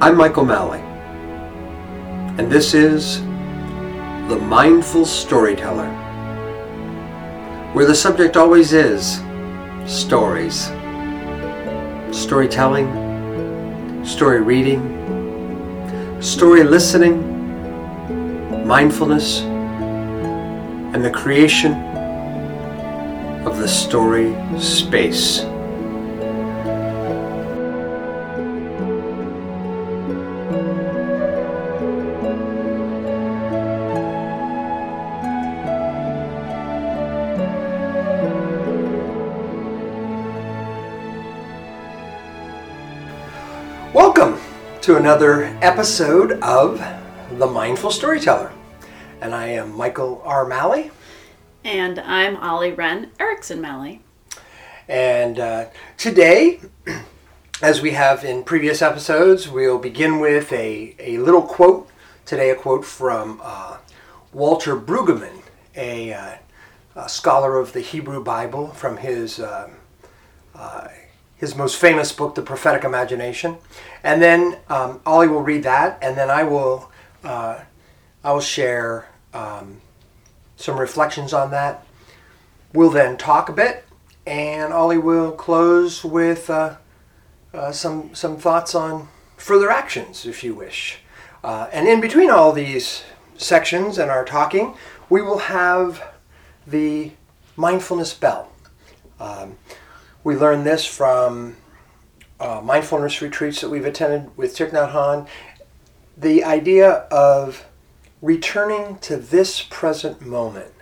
I'm Michael Malley, and this is The Mindful Storyteller, where the subject always is stories. Storytelling, story reading, story listening, mindfulness, and the creation of the story space. To another episode of The Mindful Storyteller. And I am Michael R. Malley. And I'm Ollie Wren Erickson Malley. And uh, today, as we have in previous episodes, we'll begin with a, a little quote. Today, a quote from uh, Walter Brueggemann, a, uh, a scholar of the Hebrew Bible, from his uh, uh, his most famous book, The Prophetic Imagination. And then um, Ollie will read that, and then I will uh, I will share um, some reflections on that. We'll then talk a bit, and Ollie will close with uh, uh, some some thoughts on further actions, if you wish. Uh, and in between all these sections and our talking, we will have the mindfulness bell. Um, we learned this from uh, mindfulness retreats that we've attended with Thich Nhat Hanh. The idea of returning to this present moment.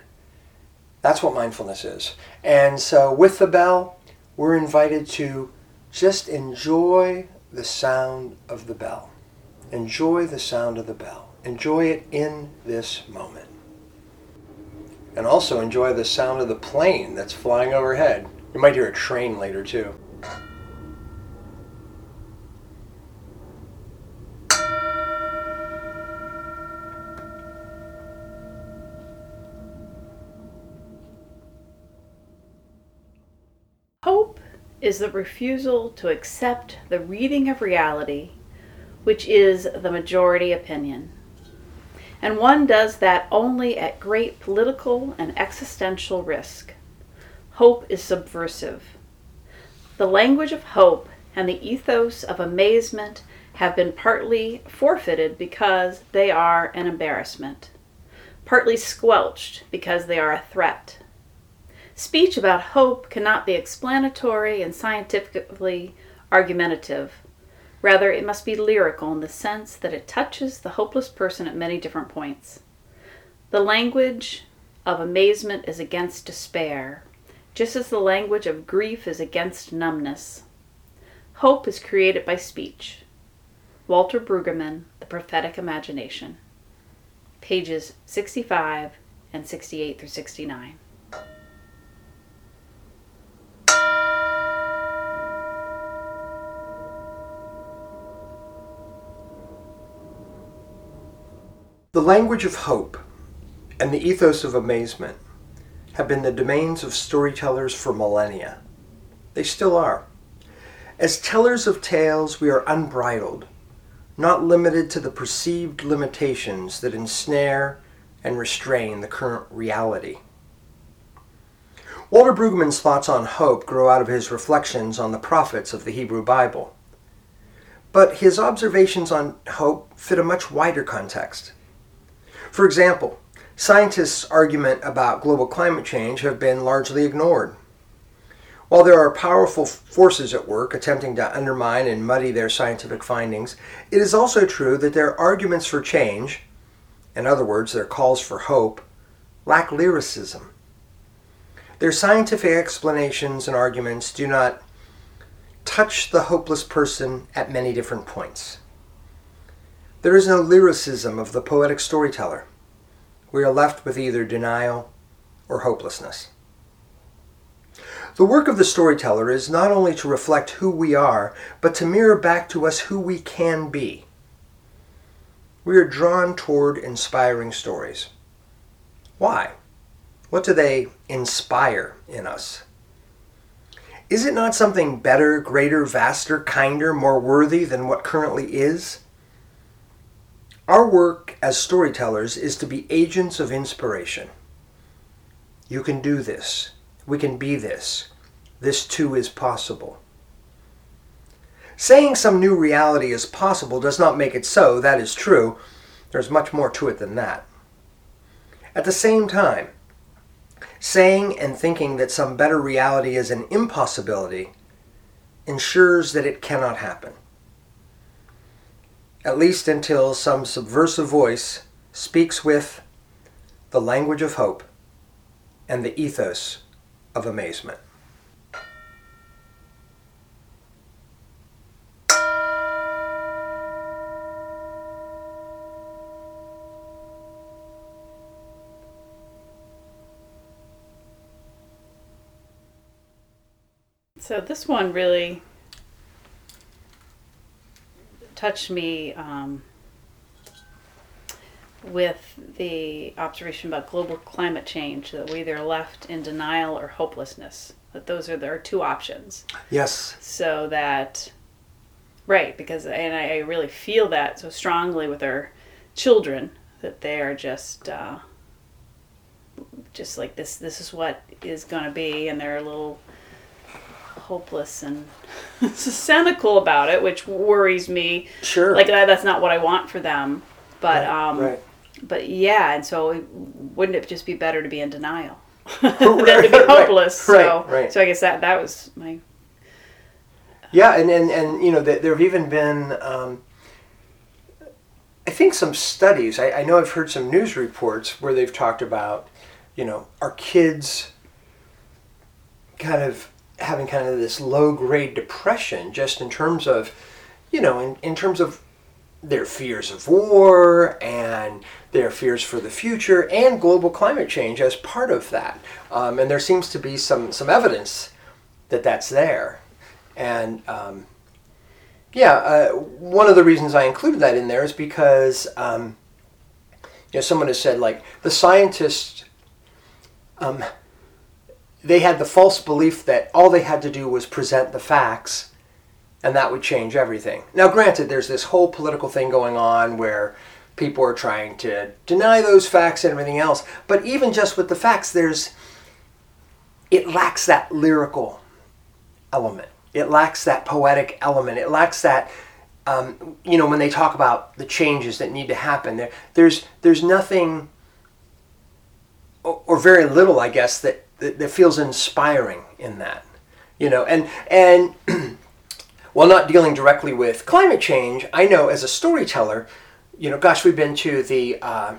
That's what mindfulness is. And so with the bell, we're invited to just enjoy the sound of the bell. Enjoy the sound of the bell. Enjoy it in this moment. And also enjoy the sound of the plane that's flying overhead. You might hear a train later too. Hope is the refusal to accept the reading of reality, which is the majority opinion. And one does that only at great political and existential risk. Hope is subversive. The language of hope and the ethos of amazement have been partly forfeited because they are an embarrassment, partly squelched because they are a threat. Speech about hope cannot be explanatory and scientifically argumentative. Rather, it must be lyrical in the sense that it touches the hopeless person at many different points. The language of amazement is against despair, just as the language of grief is against numbness. Hope is created by speech. Walter Brueggemann, The Prophetic Imagination. Pages 65 and 68 through 69. The language of hope and the ethos of amazement have been the domains of storytellers for millennia. They still are. As tellers of tales, we are unbridled, not limited to the perceived limitations that ensnare and restrain the current reality. Walter Brueggemann's thoughts on hope grow out of his reflections on the prophets of the Hebrew Bible. But his observations on hope fit a much wider context. For example, scientists' argument about global climate change have been largely ignored. While there are powerful forces at work attempting to undermine and muddy their scientific findings, it is also true that their arguments for change, in other words, their calls for hope, lack lyricism. Their scientific explanations and arguments do not touch the hopeless person at many different points. There is no lyricism of the poetic storyteller. We are left with either denial or hopelessness. The work of the storyteller is not only to reflect who we are, but to mirror back to us who we can be. We are drawn toward inspiring stories. Why? What do they inspire in us? Is it not something better, greater, vaster, kinder, more worthy than what currently is? Our work as storytellers is to be agents of inspiration. You can do this. We can be this. This too is possible. Saying some new reality is possible does not make it so, that is true. There's much more to it than that. At the same time, saying and thinking that some better reality is an impossibility ensures that it cannot happen. At least until some subversive voice speaks with the language of hope and the ethos of amazement. So this one really touched me um, with the observation about global climate change that we either left in denial or hopelessness. That those are there are two options. Yes. So that right because and I really feel that so strongly with our children that they are just uh, just like this. This is what is going to be, and they're a little hopeless and cynical about it, which worries me. Sure. Like that, that's not what I want for them. But Right, um, right. but yeah, and so wouldn't it just be better to be in denial than to be Right, hopeless? So right, right. so I guess that that was my Yeah, and, and, and you know, there, there have even been, um, I think, some studies. I, I know I've heard some news reports where they've talked about, you know, our kids kind of having kind of this low grade depression just in terms of, you know, in, in terms of their fears of war and their fears for the future and global climate change as part of that. Um, and there seems to be some, some evidence that that's there. And um, yeah, uh, one of the reasons I included that in there is because um, you know someone has said like the scientists um, they had the false belief that all they had to do was present the facts and that would change everything. Now, granted, there's this whole political thing going on where people are trying to deny those facts and everything else, but even just with the facts, there's it lacks that lyrical element. It lacks that poetic element. It lacks that, um, you know, when they talk about the changes that need to happen, there, there's there's nothing, or, or very little, I guess, that, that that feels inspiring in that, you know, and and. while not dealing directly with climate change, I know as a storyteller, you know, gosh, we've been to the uh,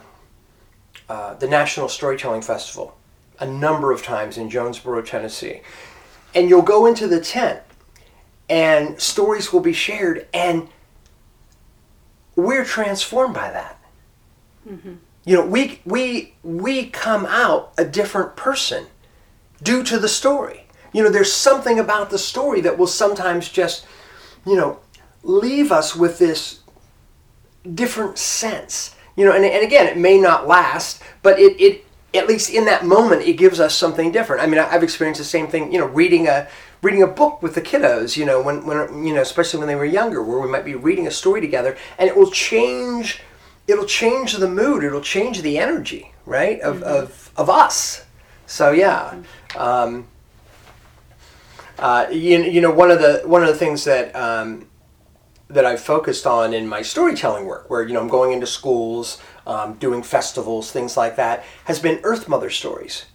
uh, the National Storytelling Festival a number of times in Jonesborough, Tennessee, and you'll go into the tent, and stories will be shared, and we're transformed by that. You know, we we we come out a different person due to the story. You know, there's something about the story that will sometimes just, you know, leave us with this different sense. You know, and, and again, it may not last, but it, it at least in that moment it gives us something different. I mean, I've experienced the same thing. You know, reading a reading a book with the kiddos. You know, when when you know, especially when they were younger, where we might be reading a story together, and it will change. It'll change the mood. It'll change the energy, right, of mm-hmm. of, of us. So yeah. Mm-hmm. Um, uh, you, you know one of the one of the things that um, that I've focused on in my storytelling work, where you know I'm going into schools, um, doing festivals, things like that, has been Earth Mother stories,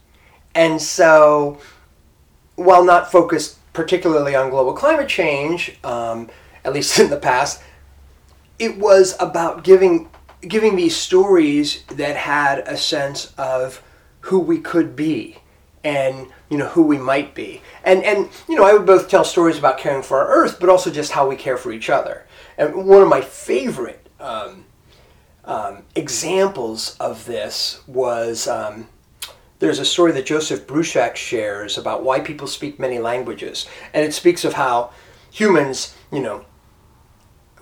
and so while not focused particularly on global climate change, um, at least in the past, it was about giving giving these stories that had a sense of who we could be and you know who we might be. And and you know i would both tell stories about caring for our earth but also just how we care for each other. And one of my favorite um, um, examples of this was um, there's a story that joseph bruchac shares about why people speak many languages. And it speaks of how humans you know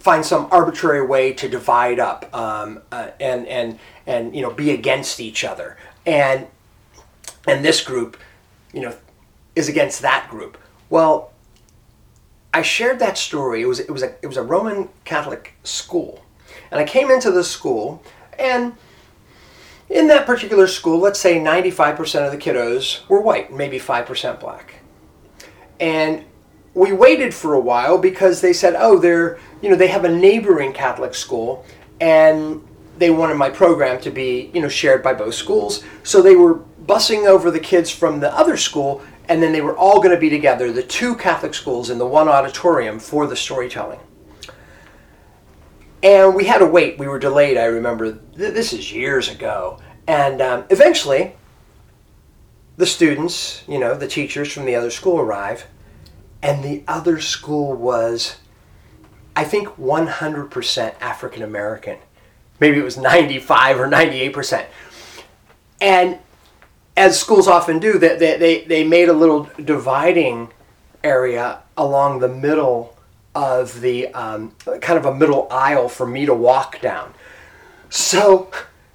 find some arbitrary way to divide up um, uh, and and and you know be against each other. And and this group you know is against that group. Well i shared that story. It was it was a it was a roman catholic school. And I came into the school, and in that particular school, let's say 95% of the kiddos were white, maybe 5% black. And we waited for a while because they said, oh, they're, you know, they have a neighboring Catholic school and they wanted my program to be, you know, shared by both schools. So they were busing over the kids from the other school and then they were all going to be together, the two Catholic schools in the one auditorium for the storytelling. And we had to wait. We were delayed, I remember. This is years ago. And um, eventually, the students, you know, the teachers from the other school arrive and the other school was, I think, 100% African American. Maybe it was 95 or 98%. And as schools often do, they, they, they made a little dividing area along the middle of the um, kind of a middle aisle for me to walk down. So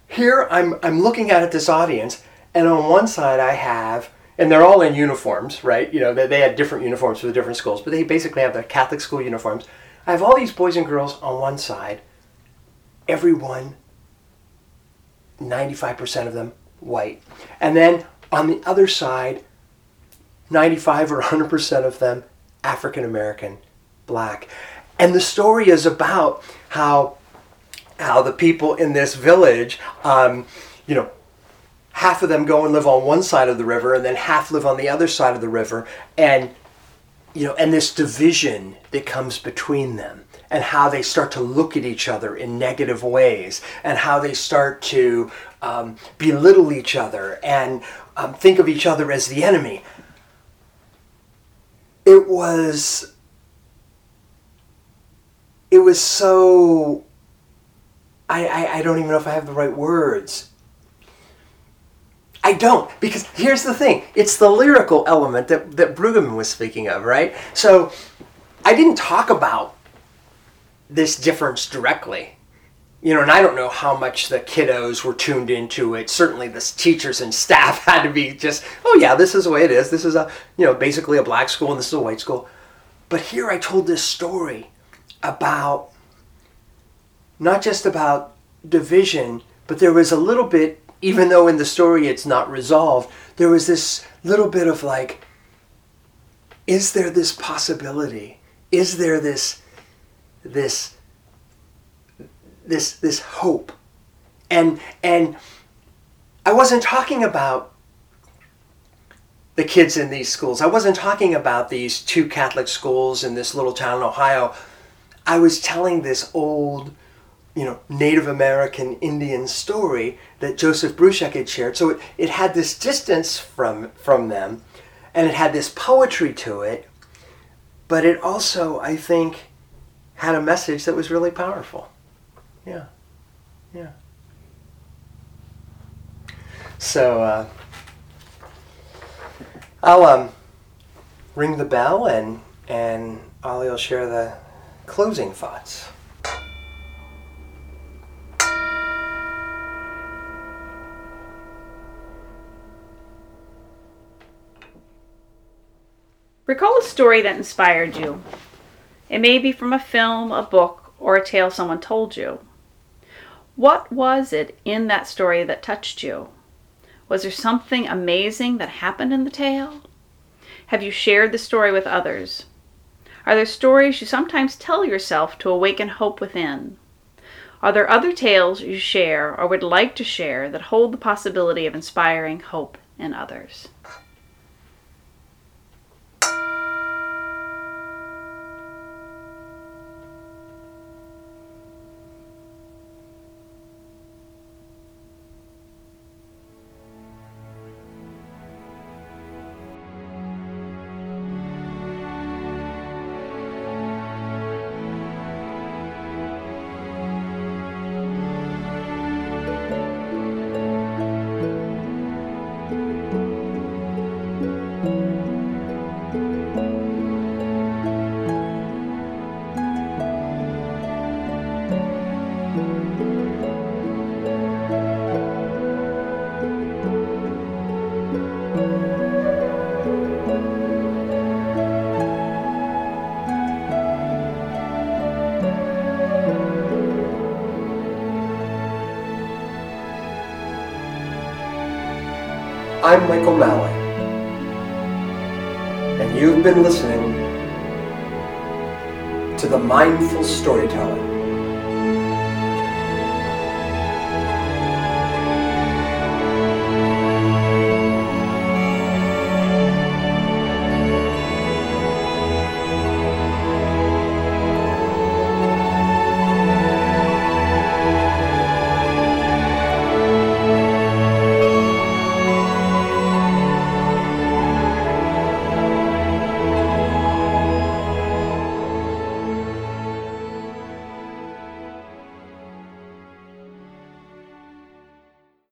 here I'm, I'm looking at this audience, and on one side I have and they're all in uniforms, right? You know, they, they had different uniforms for the different schools, but they basically have the Catholic school uniforms. I have all these boys and girls on one side, everyone, 95% of them white. And then on the other side, 95 or 100% of them African American, black. And the story is about how how the people in this village, um, you know, half of them go and live on one side of the river and then half live on the other side of the river and you know and this division that comes between them and how they start to look at each other in negative ways and how they start to um, belittle each other and um, think of each other as the enemy. It was it was so I, I, I don't even know if i have the right words. I don't, because here's the thing. It's the lyrical element that, that Brueggemann was speaking of, right? So I didn't talk about this difference directly. You know, and I don't know how much the kiddos were tuned into it. Certainly, the teachers and staff had to be just, oh yeah, this is the way it is. This is a, you know, basically a black school and this is a white school. But here I told this story about not just about division, but there was a little bit even though in the story it's not resolved, there was this little bit of like, is there this possibility? Is there this, this, this, this hope? And and I wasn't talking about the kids in these schools. I wasn't talking about these two Catholic schools in this little town in Ohio. I was telling this old you know, Native American Indian story that Joseph Bruchac had shared. So it, it had this distance from, from them and it had this poetry to it, but it also, I think, had a message that was really powerful. Yeah. Yeah. So uh, I'll um, ring the bell and and Ollie will share the closing thoughts. Recall a story that inspired you. It may be from a film, a book, or a tale someone told you. What was it in that story that touched you? Was there something amazing that happened in the tale? Have you shared the story with others? Are there stories you sometimes tell yourself to awaken hope within? Are there other tales you share or would like to share that hold the possibility of inspiring hope in others? I'm Michael Malley, and you've been listening to the Mindful Storyteller.